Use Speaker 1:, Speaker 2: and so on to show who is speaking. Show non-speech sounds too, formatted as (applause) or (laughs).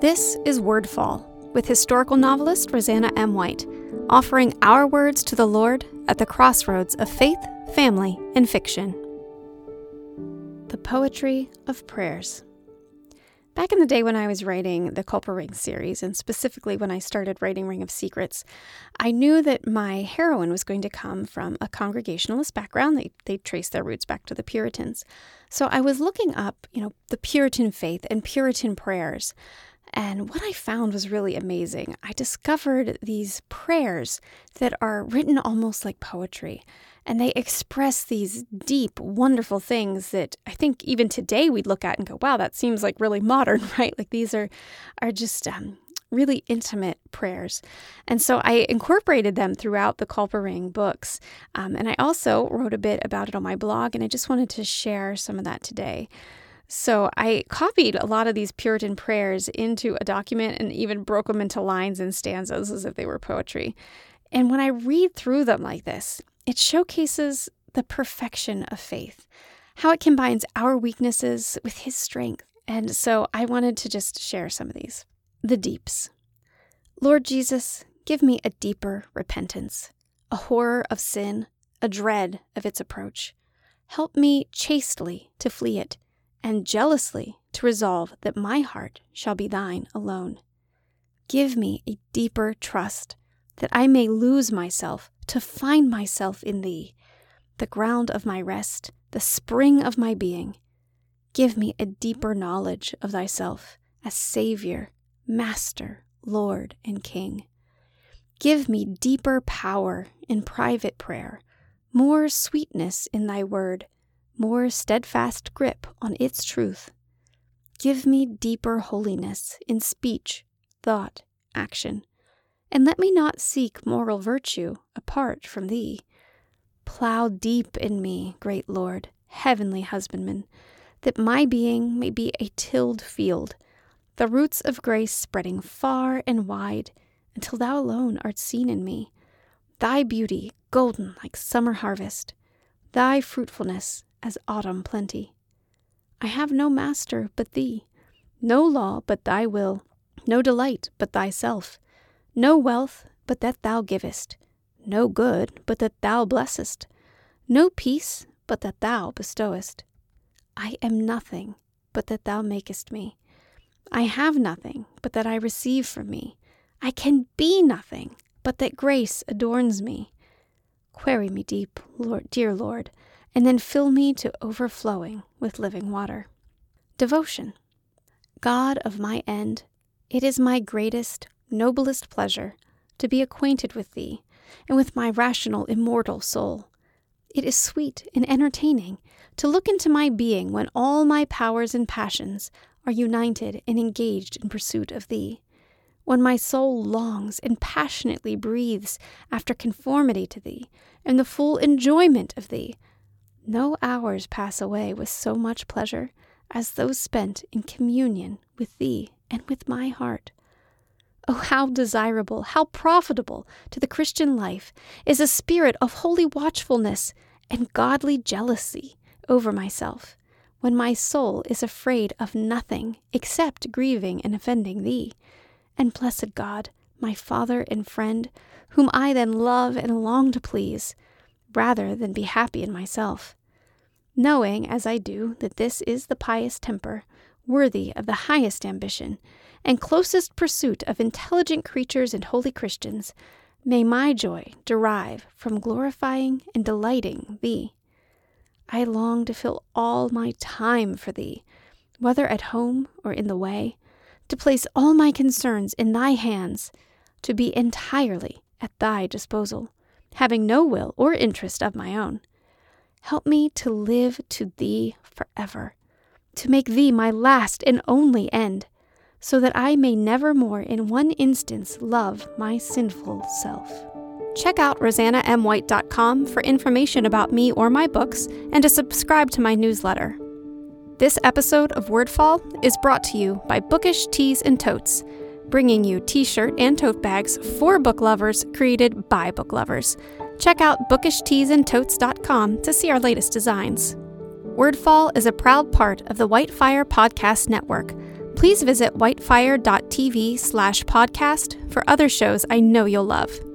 Speaker 1: This is Wordfall with historical novelist Roseanna M. White, offering our words to the Lord at the crossroads of faith, family, and fiction. The Poetry of Prayers. Back in the day when I was writing the Culper Ring series, and specifically when I started writing Ring of Secrets, I knew that my heroine was going to come from a Congregationalist background. They, they trace their roots back to the Puritans. So I was looking up, you know, the Puritan faith and Puritan prayers. And what I found was really amazing. I discovered these prayers that are written almost like poetry, and they express these deep, wonderful things that I think even today we'd look at and go, "Wow, that seems like really (laughs) modern, right?" Like these are are just um, really intimate prayers. And so I incorporated them throughout the Culper Ring books. Um, and I also wrote a bit about it on my blog, and I just wanted to share some of that today. So I copied a lot of these Puritan prayers into a document and even broke them into lines and stanzas as if they were poetry. And when I read through them like this, it showcases the perfection of faith, how it combines our weaknesses with His strength. And so I wanted to just share some of these. The Deeps. Lord Jesus, give me a deeper repentance, a horror of sin, a dread of its approach. Help me chastely to flee it and jealously to resolve that my heart shall be thine alone. Give me a deeper trust, that I may lose myself to find myself in thee, the ground of my rest, the spring of my being. Give me a deeper knowledge of thyself as Savior, Master, Lord, and King. Give me deeper power in private prayer, more sweetness in thy word more steadfast grip on its truth. Give me deeper holiness in speech, thought, action, and let me not seek moral virtue apart from thee. Plow deep in me, great Lord, heavenly husbandman, that my being may be a tilled field, the roots of grace spreading far and wide until thou alone art seen in me, thy beauty golden like summer harvest, thy fruitfulness as autumn plenty. I have no master but thee, no law but thy will, no delight but thyself, no wealth but that thou givest, no good but that thou blessest, no peace but that thou bestowest. I am nothing but that thou makest me. I have nothing but that I receive from me. I can be nothing but that grace adorns me. Query me deep, Lord, dear Lord, and then fill me to overflowing with living water. Devotion. God of my end, it is my greatest, noblest pleasure to be acquainted with Thee and with my rational, immortal soul. It is sweet and entertaining to look into my being when all my powers and passions are united and engaged in pursuit of Thee. When my soul longs and passionately breathes after conformity to Thee and the full enjoyment of Thee, no hours pass away with so much pleasure as those spent in communion with Thee and with my heart. Oh, how desirable, how profitable to the Christian life is a spirit of holy watchfulness and godly jealousy over myself, when my soul is afraid of nothing except grieving and offending Thee. And blessed God, my Father and friend, whom I then love and long to please, rather than be happy in myself knowing, as I do, that this is the pious temper, worthy of the highest ambition, and closest pursuit of intelligent creatures and holy Christians, may my joy derive from glorifying and delighting Thee. I long to fill all my time for Thee, whether at home or in the way, to place all my concerns in Thy hands, to be entirely at Thy disposal, having no will or interest of my own Help me to live to Thee forever, to make Thee my last and only end, so that I may never more in one instance love my sinful self. Check out roseannamwhite.com for information about me or my books and to subscribe to my newsletter. This episode of Wordfall is brought to you by Bookish Tees and Totes, bringing you t shirt and tote bags for book lovers created by book lovers. Check out bookishteesandtotes.com to see our latest designs. Wordfall is a proud part of the Whitefire Podcast Network, Please visit whitefire.tv slash podcast for other shows I know you'll love.